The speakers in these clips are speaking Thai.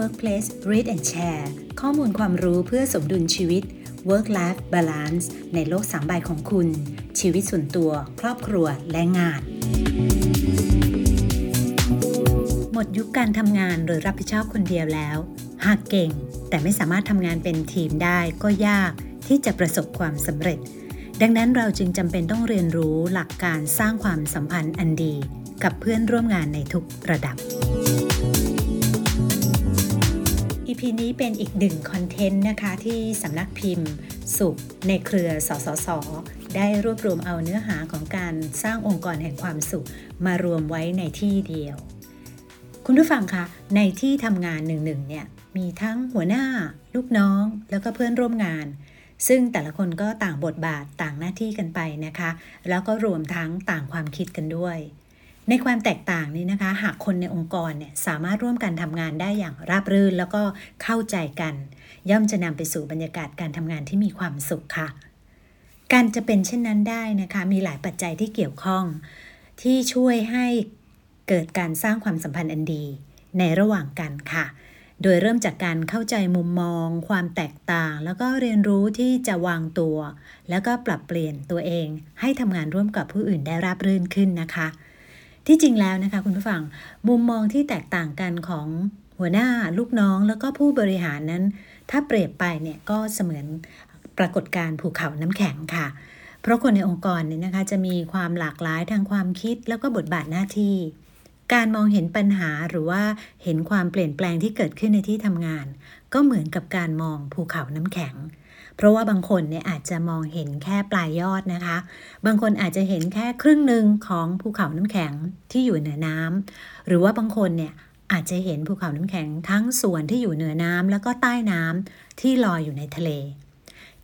Workplace Read and Share ข้อมูลความรู้เพื่อสมดุลชีวิต Work Life Balance ในโลกสามใบของคุณ ชีวิตส่วนตัว ครอบครัวและงาน หมดยุคการทำงานหรือรับผิดชอบคนเดียวแล้ว หากเก่ง แต่ไม่สามารถทำงานเป็นทีมได้ก็ยากที่จะประสบความสำเร็จ ดังนั้นเราจึงจำเป็นต้องเรียนรู้หลักการสร้างความสัมพันธ์อันดี กับเพื่อนร่วมงานในทุกระดับ EP นี้เป็นอีกหนึ่งคอนเทนต์นะคะที่สำนักพิมพ์ สุขในเครือสสส ได้รวบรวมเอาเนื้อหาของการสร้างองค์กรแห่งความสุขมารวมไว้ในที่เดียว คุณผู้ฟังคะในที่ทำงานหนึ่งๆเนี่ยมีทั้งหัวหน้า ลูกน้องแล้วก็เพื่อนร่วมงาน ซึ่งแต่ละคนก็ต่างบทบาทต่างหน้าที่กันไปนะคะ แล้วก็รวมทั้งต่างความคิดกันด้วย ในความแตกต่างนี้นะคะ หากคนในองค์กรเนี่ยสามารถร่วมกันทำงานได้อย่างราบรื่น แล้วก็เข้าใจกัน ย่อมจะนำไปสู่บรรยากาศการทำงานที่มีความสุขค่ะ การจะเป็นเช่นนั้นได้นะคะ มีหลายปัจจัยที่เกี่ยวข้อง ที่ช่วยให้เกิดการสร้างความสัมพันธ์อันดี ในระหว่างกันค่ะ โดยเริ่มจากการเข้าใจมุมมอง ความแตกต่าง แล้วก็เรียนรู้ที่จะวางตัว แล้วก็ปรับเปลี่ยนตัวเอง ให้ทำงานร่วมกับผู้อื่นได้ราบรื่นขึ้นนะคะ ที่จริงแล้วนะคะคุณผู้ฟังมุมมองที่แตกต่างกันของหัวหน้าลูกน้องแล้วก็ผู้บริหารนั้น ถ้าเปรียบไปเนี่ยก็เสมือนปรากฏการณ์ภูเขาน้ำแข็งค่ะ เพราะคนในองค์กรเนี่ยนะคะจะมีความหลากหลายทางความคิดแล้วก็บทบาทหน้าที่ การมองเห็นปัญหาหรือว่าเห็นความเปลี่ยนแปลงที่เกิดขึ้นในที่ทำงาน ก็เหมือนกับการมองภูเขาน้ำแข็ง เพราะว่าบางคนเนี่ยอาจจะมองเห็นแค่ปลายยอดนะคะ บางคนอาจจะเห็นแค่ครึ่งหนึ่งของภูเขาน้ำแข็งที่อยู่เหนือน้ำหรือว่าบางคนเนี่ยอาจจะเห็นภูเขาน้ำแข็งทั้งส่วนที่อยู่เหนือน้ำแล้วก็ใต้น้ำที่ลอยอยู่ในทะเล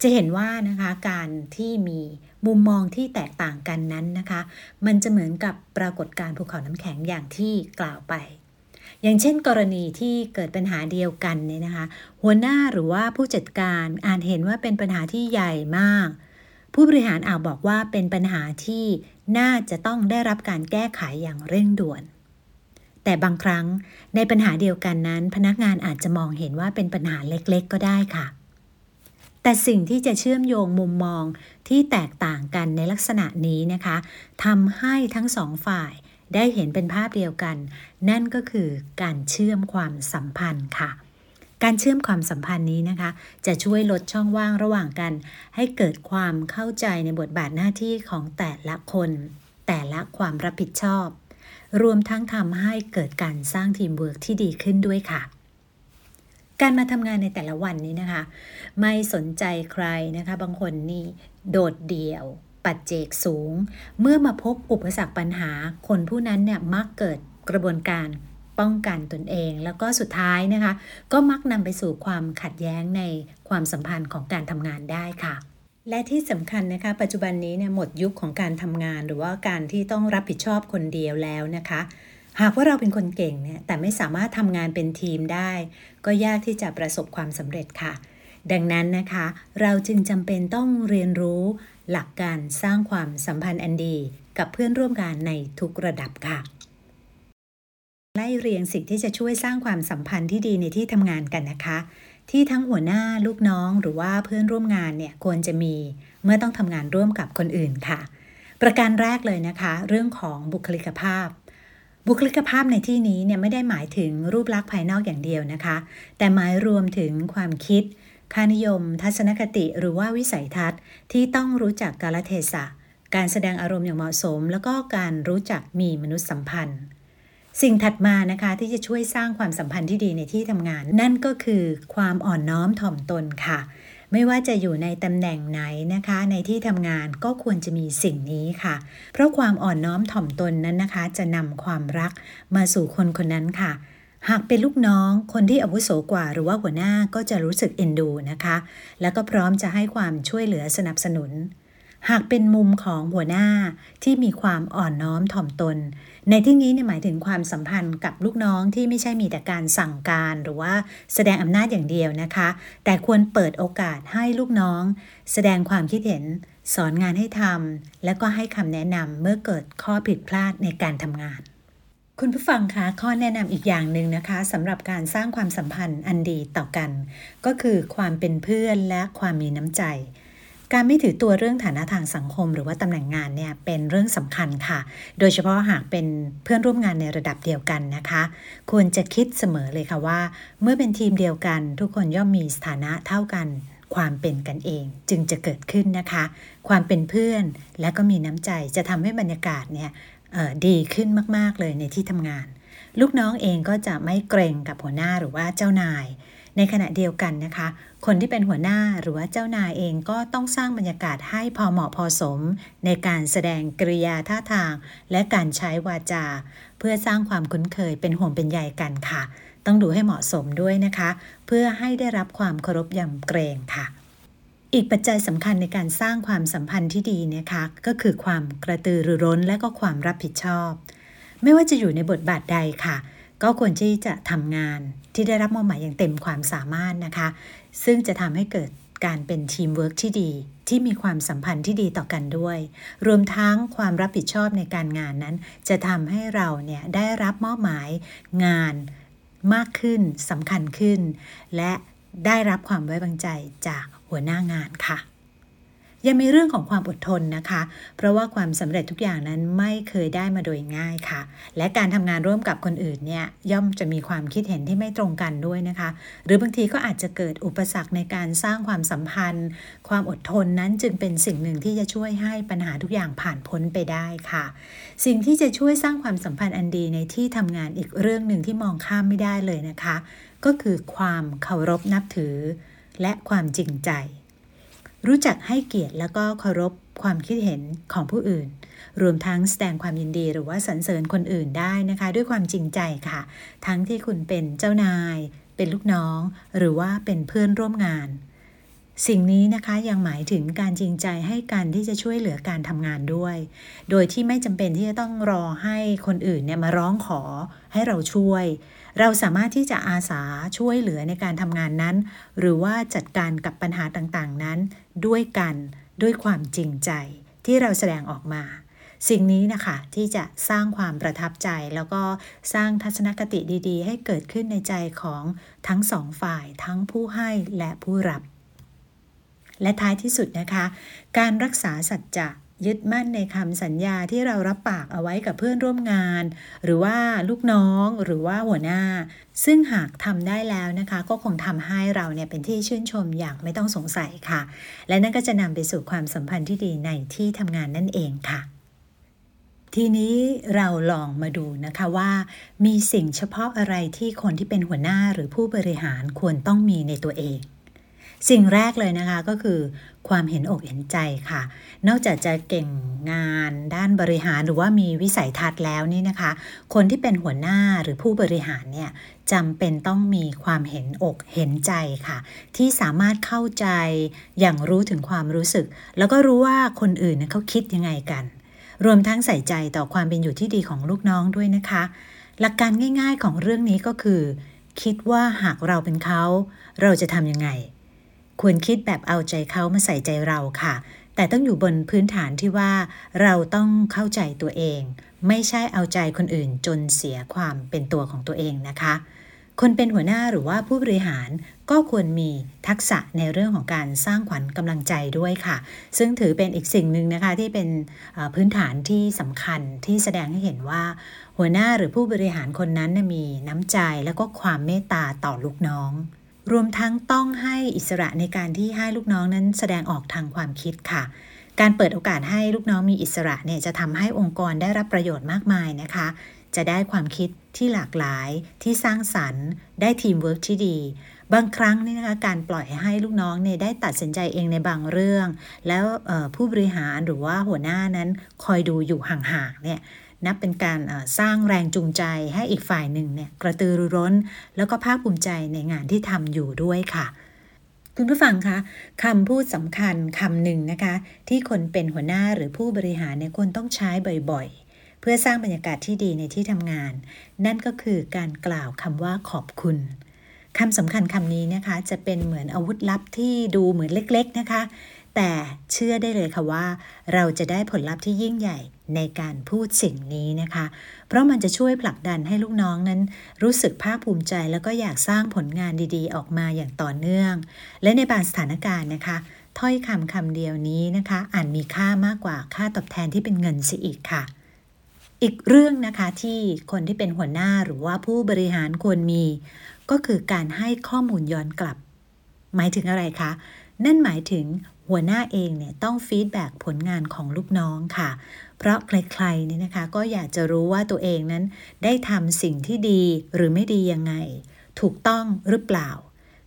จะเห็นว่านะคะการที่มีมุมมองที่แตกต่างกันนั้นนะคะ มันจะเหมือนกับปรากฏการภูเขาน้ำแข็งอย่างที่กล่าวไป อย่างเช่นกรณีที่เกิดปัญหาเดียวกันเนี่ยนะคะ หัวหน้าหรือว่าผู้จัดการอาจเห็นว่าเป็นปัญหาที่ใหญ่มาก ผู้บริหารอาจบอกว่าเป็นปัญหาที่น่าจะต้องได้รับการแก้ไขอย่างเร่งด่วน แต่บางครั้งในปัญหาเดียวกันนั้น พนักงานอาจจะมองเห็นว่าเป็นปัญหาเล็กๆ ก็ได้ค่ะ แต่สิ่งที่จะเชื่อมโยงมุมมองที่แตกต่างกันในลักษณะนี้นะคะทำให้ทั้งสองฝ่าย ได้เห็นเป็นภาพเดียวกัน นั่นก็คือการเชื่อมความสัมพันธ์ค่ะ การเชื่อมความสัมพันธ์นี้นะคะ จะช่วยลดช่องว่างระหว่างกัน ให้เกิดความเข้าใจในบทบาทหน้าที่ของแต่ละคน แต่ละความรับผิดชอบ รวมทั้งทำให้เกิดการสร้างทีมเวิร์กที่ดีขึ้นด้วยค่ะการมาทำงานในแต่ละวันนี้นะคะ ไม่สนใจใครนะคะ บางคนนี่โดดเดี่ยว ปัจเจกสูง เมื่อมาพบอุปสรรคปัญหา คนผู้นั้นเนี่ยมักเกิดกระบวนการป้องกันตนเอง แล้วก็สุดท้ายนะคะ ก็มักนำไปสู่ความขัดแย้งในความสัมพันธ์ของการทำงานได้ค่ะ และที่สำคัญนะคะ ปัจจุบันนี้เนี่ยหมดยุคของการทำงาน หรือว่าการที่ต้องรับผิดชอบคนเดียวแล้วนะคะหากว่าเราเป็นคนเก่งเนี่ยแต่ไม่สามารถทำงานเป็นทีมได้ ก็ยากที่จะประสบความสำเร็จค่ะ ดังนั้นนะคะ เราจึงจำเป็นต้องเรียนรู้ หลักการสร้างความสัมพันธ์อันดีกับเพื่อนร่วมงานในทุกระดับค่ะ ไล่เรียงสิ่งที่จะช่วยสร้างความสัมพันธ์ที่ดีในที่ทำงานกันนะคะ ที่ทั้งหัวหน้าลูกน้องหรือว่าเพื่อนร่วมงานเนี่ยควรจะมีเมื่อต้องทำงานร่วมกับคนอื่นค่ะ ประการแรกเลยนะคะ เรื่องของบุคลิกภาพบุคลิกภาพในที่นี้เนี่ยไม่ได้หมายถึงรูปลักษณ์ภายนอกอย่างเดียวนะคะ แต่หมายรวมถึงความคิด ค่านิยม ทัศนคติหรือว่าวิสัยทัศน์ที่ต้องรู้จักกาลเทศะ การแสดงอารมณ์อย่างเหมาะสม แล้วก็การรู้จักมีมนุษยสัมพันธ์ สิ่งถัดมานะคะที่จะช่วยสร้างความสัมพันธ์ที่ดีในที่ทำงาน นั่นก็คือความอ่อนน้อมถ่อมตนค่ะ ไม่ว่าจะอยู่ในตำแหน่งไหนนะคะ ในที่ทำงานก็ควรจะมีสิ่งนี้ค่ะ เพราะความอ่อนน้อมถ่อมตนนั้นนะคะ จะนำความรักมาสู่คนคนนั้นค่ะ หากเป็นลูกน้องคนที่อาวุโสกว่าหรือว่าหัวหน้าก็จะรู้สึกเอ็นดูนะคะ แล้วก็พร้อมจะให้ความช่วยเหลือสนับสนุน หากเป็นมุมของหัวหน้าที่มีความอ่อนน้อมถ่อมตน ในที่นี้เนี่ยหมายถึงความสัมพันธ์กับลูกน้องที่ไม่ใช่มีแต่การสั่งการหรือว่าแสดงอำนาจอย่างเดียวนะคะ แต่ควรเปิดโอกาสให้ลูกน้อง แสดงความคิดเห็น สอนงานให้ทำและก็ให้คำแนะนำเมื่อเกิดข้อผิดพลาดในการทำงาน คุณผู้ฟังคะข้อแนะนำอีกอย่างหนึ่งนะคะสำหรับการสร้างความสัมพันธ์อันดีต่อกัน ก็คือความเป็นเพื่อนและความมีน้ำใจ การไม่ถือตัวเรื่องฐานะทางสังคม หรือว่าตำแหน่งงานเนี่ยเป็นเรื่องสำคัญค่ะ โดยเฉพาะหากเป็นเพื่อนร่วมงานในระดับเดียวกันนะคะ ควรจะคิดเสมอเลยค่ะว่า เมื่อเป็นทีมเดียวกัน ทุกคนย่อมมีสถานะเท่ากันความเป็นกันเองจึงจะเกิดขึ้นนะคะ ความเป็นเพื่อนและก็มีน้ำใจจะทำให้บรรยากาศเนี่ย ดีขึ้นมาก ๆ เลยในที่ทำงาน ลูกน้องเองก็จะไม่เกรงกับหัวหน้าหรือว่าเจ้านาย ในขณะเดียวกันนะคะ คนที่เป็นหัวหน้าหรือว่าเจ้านายเองก็ต้องสร้างบรรยากาศให้พอเหมาะพอสม ในการแสดงกริยาท่าทาง และการใช้วาจา เพื่อสร้างความคุ้นเคยเป็นห่วงเป็นใยกันค่ะ ต้องดูให้เหมาะสมด้วยนะคะ เพื่อให้ได้รับความเคารพยำเกรงค่ะ อีกปัจจัยสำคัญในการสร้างความสัมพันธ์ที่ดีนะคะก็คือความกระตือรือร้นและก็ความรับผิดชอบ ไม่ว่าจะอยู่ในบทบาทใดค่ะ ก็ควรที่จะทำงานที่ได้รับมอบหมายอย่างเต็มความสามารถนะคะ ซึ่งจะทำให้เกิดการเป็นทีมเวิร์กที่ดี ที่มีความสัมพันธ์ที่ดีต่อกันด้วย รวมทั้งความรับผิดชอบในการงานนั้น จะทำให้เราเนี่ยได้รับมอบหมายงานมากขึ้นสำคัญขึ้น และได้รับความไว้วางใจจาก หัวหน้างานค่ะ ยังมีเรื่องของความอดทนนะคะ เพราะว่าความสำเร็จทุกอย่างนั้นไม่เคยได้มาโดยง่ายค่ะ และการทำงานร่วมกับคนอื่นเนี่ยย่อมจะมีความคิดเห็นที่ไม่ตรงกันด้วยนะคะ หรือบางทีก็อาจจะเกิดอุปสรรคในการสร้างความสัมพันธ์ ความอดทนนั้นจึงเป็นสิ่งหนึ่งที่จะช่วยให้ปัญหาทุกอย่างผ่านพ้นไปได้ค่ะ สิ่งที่จะช่วยสร้างความสัมพันธ์อันดีในที่ทำงานอีกเรื่องหนึ่งที่มองข้ามไม่ได้เลยนะคะ ก็คือความเคารพนับถือ และความจริงใจ รู้จักให้เกียรติแล้วก็เคารพความคิดเห็นของผู้อื่น รวมทั้งแสดงความยินดีหรือว่าสรรเสริญคนอื่นได้นะคะ ด้วยความจริงใจค่ะ ทั้งที่คุณเป็นเจ้านาย เป็นลูกน้อง หรือว่าเป็นเพื่อนร่วมงาน สิ่งนี้นะคะยังหมายถึงการจริงใจให้การที่จะช่วยเหลือการทำงานด้วย โดยที่ไม่จำเป็นที่จะต้องรอให้คนอื่นเนี่ยมาร้องขอให้เราช่วย เราสามารถที่จะอาสาช่วยเหลือในการทำงานนั้น หรือว่าจัดการกับปัญหาต่างๆนั้น ด้วยกันด้วยความจริงใจที่เราแสดงออกมา สิ่งนี้นะคะที่จะสร้างความประทับใจ แล้วก็สร้างทัศนคติดี ๆ ให้เกิดขึ้นในใจของทั้งสองฝ่าย ทั้งผู้ให้และผู้รับ และท้ายที่สุดนะคะ การรักษาสัจจะยึดมั่นในคำสัญญาที่เรารับปากเอาไว้กับเพื่อนร่วมงาน หรือว่าลูกน้องหรือว่าหัวหน้า ซึ่งหากทำได้แล้วนะคะ ก็คงทำให้เราเนี่ยเป็นที่ชื่นชมอย่างไม่ต้องสงสัยค่ะ และนั่นก็จะนำไปสู่ความสัมพันธ์ที่ดีในที่ทำงานนั่นเองค่ะ ทีนี้เราลองมาดูนะคะว่า มีสิ่งเฉพาะอะไรที่คนที่เป็นหัวหน้าหรือผู้บริหารควรต้องมีในตัวเอง สิ่งแรกเลยนะคะก็คือความเห็นอกเห็นใจค่ะ นอกจากจะเก่งงานด้านบริหารหรือว่ามีวิสัยทัศน์แล้วนี่นะคะ คนที่เป็นหัวหน้าหรือผู้บริหารเนี่ยจำเป็นต้องมีความเห็นอกเห็นใจค่ะ ที่สามารถเข้าใจอย่างรู้ถึงความรู้สึก แล้วก็รู้ว่าคนอื่นเขาคิดยังไงกัน รวมทั้งใส่ใจต่อความเป็นอยู่ที่ดีของลูกน้องด้วยนะคะ หลักการง่าย ๆของเรื่องนี้ก็คือ คิดว่าหากเราเป็นเขา เราจะทำยังไง ควรคิดแบบเอาใจเขามาใส่ใจเราค่ะ แต่ต้องอยู่บนพื้นฐานที่ว่า เราต้องเข้าใจตัวเอง ไม่ใช่เอาใจคนอื่นจนเสียความเป็นตัวของตัวเองนะคะ คนเป็นหัวหน้าหรือว่าผู้บริหารก็ควรมีทักษะในเรื่องของการสร้างขวัญกำลังใจด้วยค่ะ ซึ่งถือเป็นอีกสิ่งหนึ่งนะคะที่เป็นพื้นฐานที่สำคัญที่แสดงให้เห็นว่า หัวหน้าหรือผู้บริหารคนนั้นมีน้ำใจและก็ความเมตตาต่อลูกน้อง รวมทั้งต้องให้อิสระในการที่ให้ลูกน้องนั้นแสดงออกทางความคิดค่ะ การเปิดโอกาสให้ลูกน้องมีอิสระเนี่ยจะทำให้องค์กรได้รับประโยชน์มากมายนะคะ จะได้ความคิดที่หลากหลายที่สร้างสรรค์ ได้ทีมเวิร์กที่ดี บางครั้งนี่นะคะการปล่อยให้ลูกน้องเนี่ยได้ตัดสินใจเองในบางเรื่อง แล้วผู้บริหารหรือว่าหัวหน้านั้นคอยดูอยู่ห่างๆเนี่ย นับเป็นการสร้างแรงจูงใจให้อีกฝ่ายหนึ่งเนี่ยกระตือรือร้น แล้วก็ภาคภูมิใจในงานที่ทำอยู่ด้วยค่ะคุณผู้ฟังคะคำพูดสำคัญคำหนึ่งนะคะ ที่คนเป็นหัวหน้าหรือผู้บริหารเนี่ยควรต้องใช้บ่อยๆ เพื่อสร้างบรรยากาศที่ดีในที่ทำงาน นั่นก็คือการกล่าวคำว่าขอบคุณคำสำคัญคำนี้นะคะ จะเป็นเหมือนอาวุธลับที่ดูเหมือนเล็ก ๆนะคะ แต่เชื่อได้เลยค่ะว่า เราจะได้ผลลัพธ์ที่ยิ่งใหญ่ในการพูดสิ่งนี้นะคะ เพราะมันจะช่วยผลักดันให้ลูกน้องนั้น รู้สึกภาคภูมิใจแล้วก็อยากสร้างผลงานดีๆ ออกมาอย่างต่อเนื่อง และในบางสถานการณ์นะคะ ถ้อยคำคำเดียวนี้นะคะอ่านมีค่ามากกว่าค่าตอบแทนที่เป็นเงินเสียอีกค่ะอีกเรื่องนะคะที่คนที่เป็นหัวหน้าหรือว่าผู้บริหารควรมี ก็คือการให้ข้อมูลย้อนกลับ หมายถึงอะไรคะ นั่นหมายถึง หัวหน้าเองเนี่ยต้องฟีดแบ็กผลงานของลูกน้องค่ะ เพราะใครๆเนี่ยนะคะก็อยากจะรู้ว่าตัวเองนั้น ได้ทำสิ่งที่ดีหรือไม่ดียังไง ถูกต้องหรือเปล่า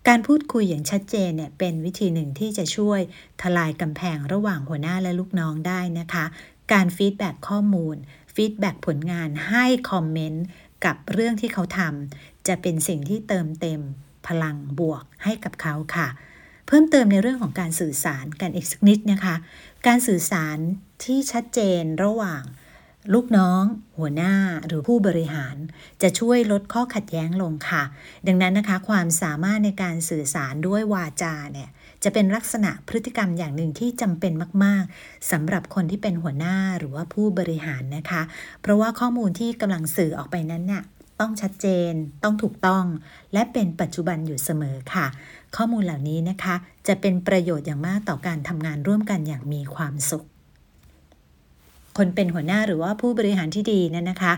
การพูดคุยอย่างชัดเจนเนี่ยเป็นวิธีหนึ่งที่จะช่วยทลายกำแพงระหว่างหัวหน้าและลูกน้องได้นะคะ การ feedback ข้อมูล feedback ผลงานให้ comment กับเรื่องที่เขาทำจะเป็นสิ่งที่เติมเต็มพลังบวกให้กับเขาค่ะ เพิ่มเติมในเรื่องของการสื่อสารกันอีกสักนิดนะคะ การสื่อสารที่ชัดเจนระหว่างลูกน้อง หัวหน้าหรือผู้บริหาร จะช่วยลดข้อขัดแย้งลงค่ะ ดังนั้นนะคะ ความสามารถในการสื่อสารด้วยวาจาเนี่ยจะเป็นลักษณะพฤติกรรมอย่างหนึ่งที่จำเป็นมาก ๆสำหรับคนที่เป็นหัวหน้าหรือว่าผู้บริหารนะคะ เพราะว่าข้อมูลที่กำลังสื่อออกไปนั้นเนี่ยต้องชัดเจน ต้องถูกต้อง และเป็นปัจจุบันอยู่เสมอค่ะ ข้อมูลเหล่านี้นะคะ จะเป็นประโยชน์อย่างมากต่อการทำงานร่วมกันอย่างมีความสุข คนเป็นหัวหน้าหรือว่าผู้บริหารที่ดีนั้นนะคะ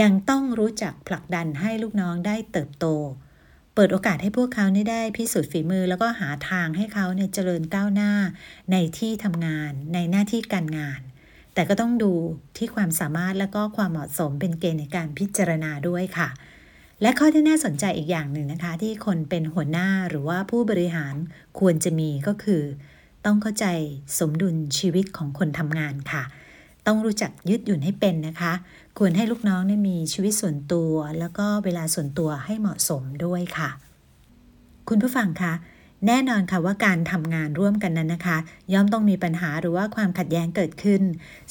ยังต้องรู้จักผลักดันให้ลูกน้องได้เติบโต เปิดโอกาสให้พวกเขาได้พิสูจน์ฝีมือ แล้วก็หาทางให้เขาเนี่ยเจริญก้าวหน้า ในที่ทำงาน ในหน้าที่การงาน แต่ก็ต้องดูที่ความสามารถและก็ความเหมาะสมเป็นเกณฑ์ในการพิจารณาด้วยค่ะ และข้อที่น่าสนใจอีกอย่างหนึ่งนะคะ ที่คนเป็นหัวหน้าหรือว่าผู้บริหารควรจะมีก็คือ ต้องเข้าใจสมดุลชีวิตของคนทำงานค่ะ ต้องรู้จักยืดหยุ่นให้เป็นนะคะ ควรให้ลูกน้องได้มีชีวิตส่วนตัว แล้วก็เวลาส่วนตัวให้เหมาะสมด้วยค่ะ คุณผู้ฟังคะแน่นอนค่ะว่าการทำงานร่วมกันนั้นนะคะ ย่อมต้องมีปัญหาหรือว่าความขัดแย้งเกิดขึ้น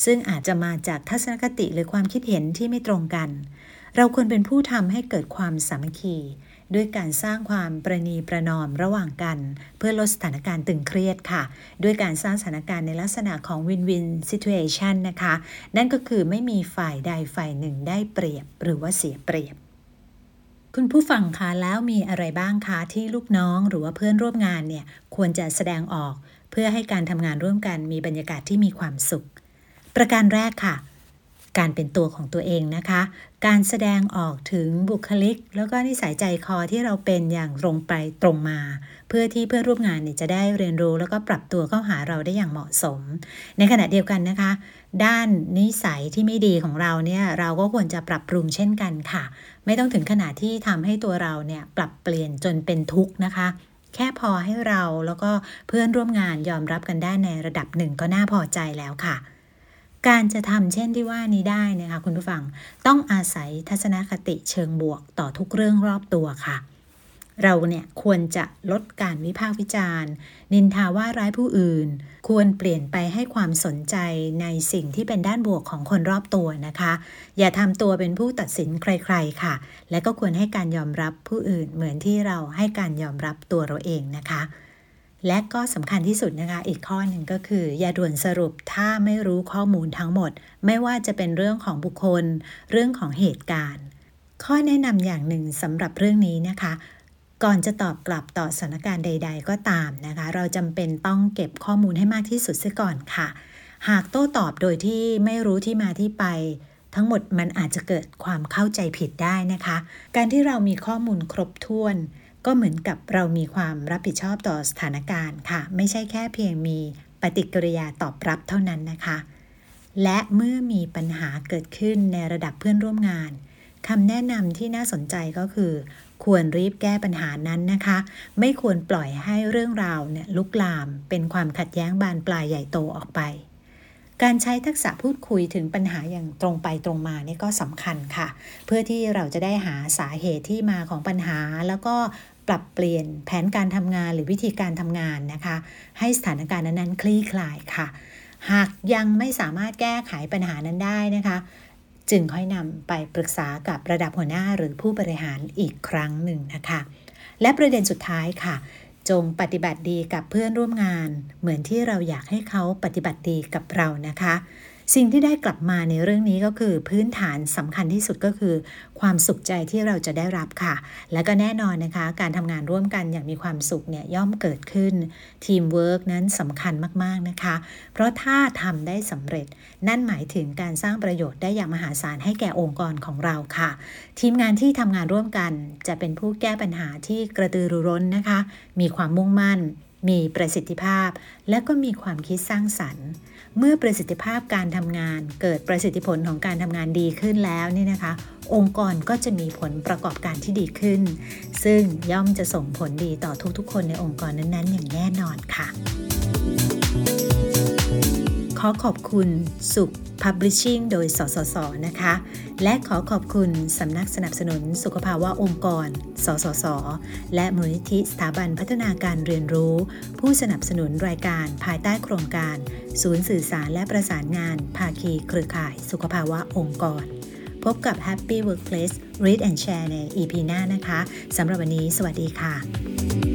ซึ่งอาจจะมาจากทัศนคติหรือความคิดเห็นที่ไม่ตรงกัน เราควรเป็นผู้ทำให้เกิดความสามัคคี ด้วยการสร้างความประนีประนอมระหว่างกัน เพื่อลดสถานการณ์ตึงเครียดค่ะ ด้วยการสร้างสถานการณ์ในลักษณะของวินวินซิทูเอชันนะคะ นั่นก็คือไม่มีฝ่ายใดฝ่ายหนึ่งได้เปรียบ หรือว่าเสียเปรียบคุณผู้ฟังคะแล้วมีอะไรบ้างคะที่ลูกน้องหรือว่าเพื่อนร่วมงานเนี่ยควรจะแสดงออก เพื่อให้การทำงานร่วมกันมีบรรยากาศที่มีความสุข ประการแรกค่ะ การเป็นตัวของตัวเองนะคะ การแสดงออกถึงบุคลิก แล้วก็นิสัยใจคอที่เราเป็นอย่างตรงไปตรงมา เพื่อที่เพื่อนร่วมงานเนี่ยจะได้เรียนรู้แล้วก็ปรับตัวเข้าหาเราได้อย่างเหมาะสม ในขณะเดียวกันนะคะ ด้านนิสัยที่ไม่ดีของเราเนี่ยเราก็ควรจะปรับปรุงเช่นกันค่ะ ไม่ต้องถึงขนาดที่ทำให้ตัวเราเนี่ยปรับเปลี่ยนจนเป็นทุกข์นะคะแค่พอให้เราแล้วก็เพื่อนร่วมงานยอมรับกันได้ในระดับหนึ่งก็น่าพอใจแล้วค่ะ การจะทำเช่นที่ว่านี้ได้นะคะคุณผู้ฟังต้องอาศัยทัศนคติเชิงบวกต่อทุกเรื่องรอบตัวค่ะ เราเนี่ยควรจะลดการวิพากษ์วิจารณ์ นินทาว่าร้ายผู้อื่น ควรเปลี่ยนไปให้ความสนใจในสิ่งที่เป็นด้านบวกของคนรอบตัวนะคะ อย่าทำตัวเป็นผู้ตัดสินใครๆค่ะ และก็ควรให้การยอมรับผู้อื่นเหมือนที่เราให้การยอมรับตัวเราเองนะคะ และก็สำคัญที่สุดนะคะ อีกข้อหนึ่งก็คือ อย่าด่วนสรุปถ้าไม่รู้ข้อมูลทั้งหมด ไม่ว่าจะเป็นเรื่องของบุคคล เรื่องของเหตุการณ์ ข้อแนะนำอย่างหนึ่งสำหรับเรื่องนี้นะคะ ก่อนจะตอบกลับต่อสถานการณ์ใด ๆ ก็ตามนะคะ เราจำเป็นต้องเก็บข้อมูลให้มากที่สุดเสียก่อนค่ะ หากโต้ตอบโดยที่ไม่รู้ที่มาที่ไปทั้งหมดมันอาจจะเกิดความเข้าใจผิดได้นะคะ การที่เรามีข้อมูลครบถ้วน ก็เหมือนกับเรามีความรับผิดชอบต่อสถานการณ์ค่ะ ไม่ใช่แค่เพียงมีปฏิกิริยาตอบรับเท่านั้นนะคะ และเมื่อมีปัญหาเกิดขึ้นในระดับเพื่อนร่วมงานคำแนะนำที่น่าสนใจก็คือ ควรรีบแก้ปัญหานั้นนะคะ ไม่ควรปล่อยให้เรื่องราวเนี่ยลุกลามเป็นความขัดแย้งบานปลายใหญ่โตออกไป การใช้ทักษะพูดคุยถึงปัญหาอย่างตรงไปตรงมานี่ก็สำคัญค่ะ เพื่อที่เราจะได้หาสาเหตุที่มาของปัญหา แล้วก็ปรับเปลี่ยนแผนการทำงานหรือวิธีการทำงานนะคะ ให้สถานการณ์นั้นคลี่คลายค่ะ หากยังไม่สามารถแก้ไขปัญหานั้นได้นะคะ จึงค่อยนำไปปรึกษากับระดับหัวหน้าหรือผู้บริหารอีกครั้งหนึ่งนะคะ และประเด็นสุดท้ายค่ะ จงปฏิบัติดีกับเพื่อนร่วมงาน เหมือนที่เราอยากให้เขาปฏิบัติดีกับเรานะคะ สิ่งที่ได้กลับมาในเรื่องนี้ก็คือพื้นฐานสำคัญที่สุดก็คือ ความสุขใจที่เราจะได้รับค่ะ และก็แน่นอนนะคะ การทำงานร่วมกันอย่างมีความสุขเนี่ยย่อมเกิดขึ้นทีมเวิร์กนั้นสำคัญมากๆนะคะ เพราะถ้าทำได้สำเร็จ นั่นหมายถึงการสร้างประโยชน์ได้อย่างมหาศาลให้แก่องค์กรของเราค่ะ ทีมงานที่ทำงานร่วมกันจะเป็นผู้แก้ปัญหาที่กระตือรือร้นนะคะ มีความมุ่งมั่น มีประสิทธิภาพ และก็มีความคิดสร้างสรรค์ เมื่อประสิทธิภาพการทำงาน เกิดประสิทธิผลของการทำงานดีขึ้นแล้วนี่นะคะ องค์กรก็จะมีผลประกอบการที่ดีขึ้น ซึ่งย่อมจะส่งผลดีต่อทุกๆ คนในองค์กรนั้นๆ อย่างแน่นอนค่ะ ขอขอบคุณสุข Publishing โดยสสส นะคะ และขอขอบคุณสำนักสนับสนุนสุขภาวะองค์กร สสส และมูลนิธิสถาบันพัฒนาการเรียนรู้ ผู้สนับสนุนรายการภายใต้โครงการ ศูนย์สื่อสารและประสานงาน ภาคีเครือข่ายสุขภาวะองค์กร พบกับ Happy Workplace Read and Share ใน EP หน้านะคะสำหรับวันนี้ สวัสดีค่ะ